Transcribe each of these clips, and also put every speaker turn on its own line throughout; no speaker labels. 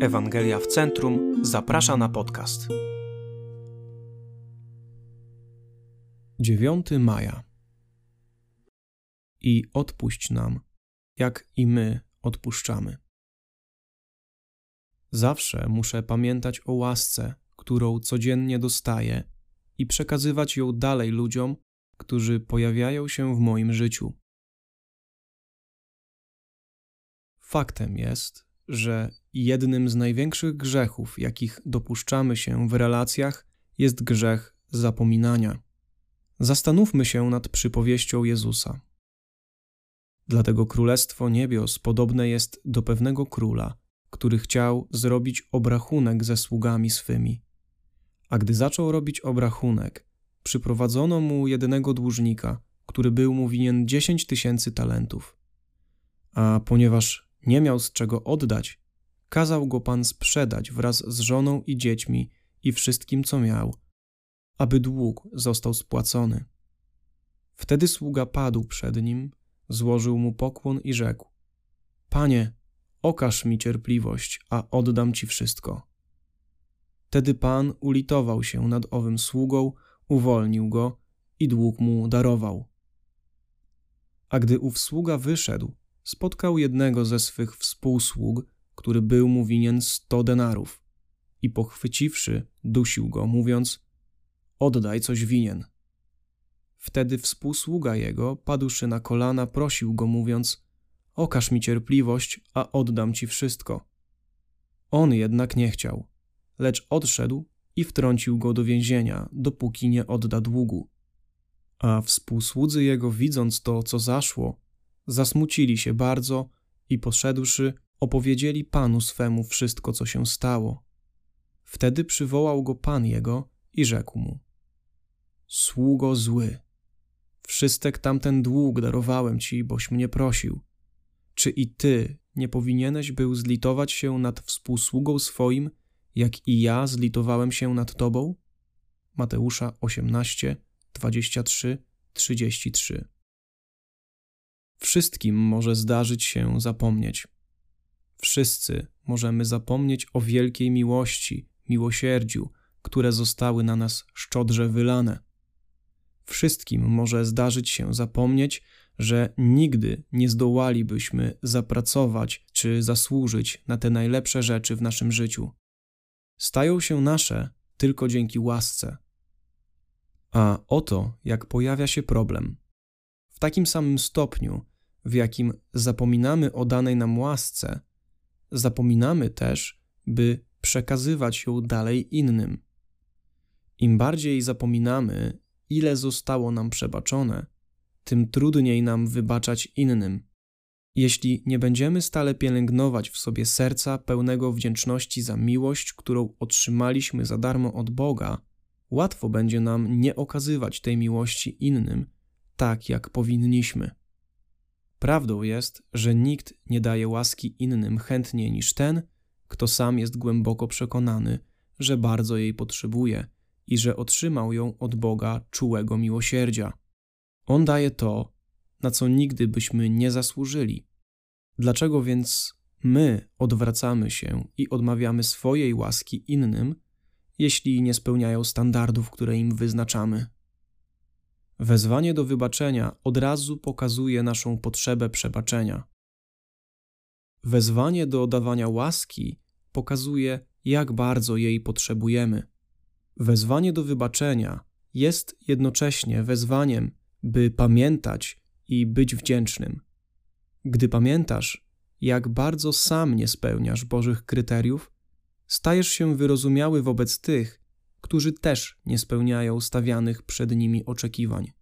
Ewangelia w Centrum zaprasza na podcast. 9 maja. I odpuść nam, jak i my odpuszczamy. Zawsze muszę pamiętać o łasce, którą codziennie dostaję i przekazywać ją dalej ludziom, którzy pojawiają się w moim życiu. Faktem jest, że jednym z największych grzechów, jakich dopuszczamy się w relacjach, jest grzech zapominania. Zastanówmy się nad przypowieścią Jezusa. Dlatego Królestwo Niebios podobne jest do pewnego króla, który chciał zrobić obrachunek ze sługami swymi. A gdy zaczął robić obrachunek, przyprowadzono mu jednego dłużnika, który był mu winien dziesięć tysięcy talentów. A ponieważ nie miał z czego oddać, kazał go pan sprzedać wraz z żoną i dziećmi i wszystkim, co miał, aby dług został spłacony. Wtedy sługa padł przed nim, złożył mu pokłon i rzekł: Panie, okaż mi cierpliwość, a oddam ci wszystko. Wtedy pan ulitował się nad owym sługą, uwolnił go i dług mu darował. A gdy ów sługa wyszedł, spotkał jednego ze swych współsług, który był mu winien sto denarów i pochwyciwszy, dusił go, mówiąc: Oddaj coś winien. Wtedy współsługa jego, padłszy na kolana, prosił go, mówiąc: Okaż mi cierpliwość, a oddam ci wszystko. On jednak nie chciał, lecz odszedł i wtrącił go do więzienia, dopóki nie odda długu. A współsłudzy jego, widząc to, co zaszło, zasmucili się bardzo i poszedłszy, opowiedzieli panu swemu wszystko, co się stało. Wtedy przywołał go pan jego i rzekł mu: Sługo zły, wszystek tamten dług darowałem ci, boś mnie prosił. Czy i ty nie powinieneś był zlitować się nad współsługą swoim, jak i ja zlitowałem się nad tobą? Mateusza 18, 23, 33 Wszystkim może zdarzyć się zapomnieć. Wszyscy możemy zapomnieć o wielkiej miłości, miłosierdziu, które zostały na nas szczodrze wylane. Wszystkim może zdarzyć się zapomnieć, że nigdy nie zdołalibyśmy zapracować czy zasłużyć na te najlepsze rzeczy w naszym życiu. Stają się nasze tylko dzięki łasce. A oto jak pojawia się problem w takim samym stopniu, w jakim zapominamy o danej nam łasce, zapominamy też, by przekazywać ją dalej innym. Im bardziej zapominamy, ile zostało nam przebaczone, tym trudniej nam wybaczać innym. Jeśli nie będziemy stale pielęgnować w sobie serca pełnego wdzięczności za miłość, którą otrzymaliśmy za darmo od Boga, łatwo będzie nam nie okazywać tej miłości innym tak, jak powinniśmy. Prawdą jest, że nikt nie daje łaski innym chętniej niż ten, kto sam jest głęboko przekonany, że bardzo jej potrzebuje i że otrzymał ją od Boga czułego miłosierdzia. On daje to, na co nigdy byśmy nie zasłużyli. Dlaczego więc my odwracamy się i odmawiamy swojej łaski innym, jeśli nie spełniają standardów, które im wyznaczamy? Wezwanie do wybaczenia od razu pokazuje naszą potrzebę przebaczenia. Wezwanie do dawania łaski pokazuje, jak bardzo jej potrzebujemy. Wezwanie do wybaczenia jest jednocześnie wezwaniem, by pamiętać i być wdzięcznym. Gdy pamiętasz, jak bardzo sam nie spełniasz Bożych kryteriów, stajesz się wyrozumiały wobec tych, którzy też nie spełniają stawianych przed nimi oczekiwań.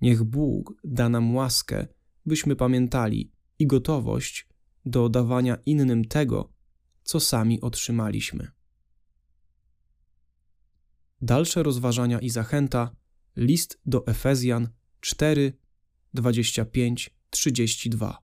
Niech Bóg da nam łaskę, byśmy pamiętali i gotowość do dawania innym tego, co sami otrzymaliśmy. Dalsze rozważania i zachęta list do Efezjan 4, 25, 32.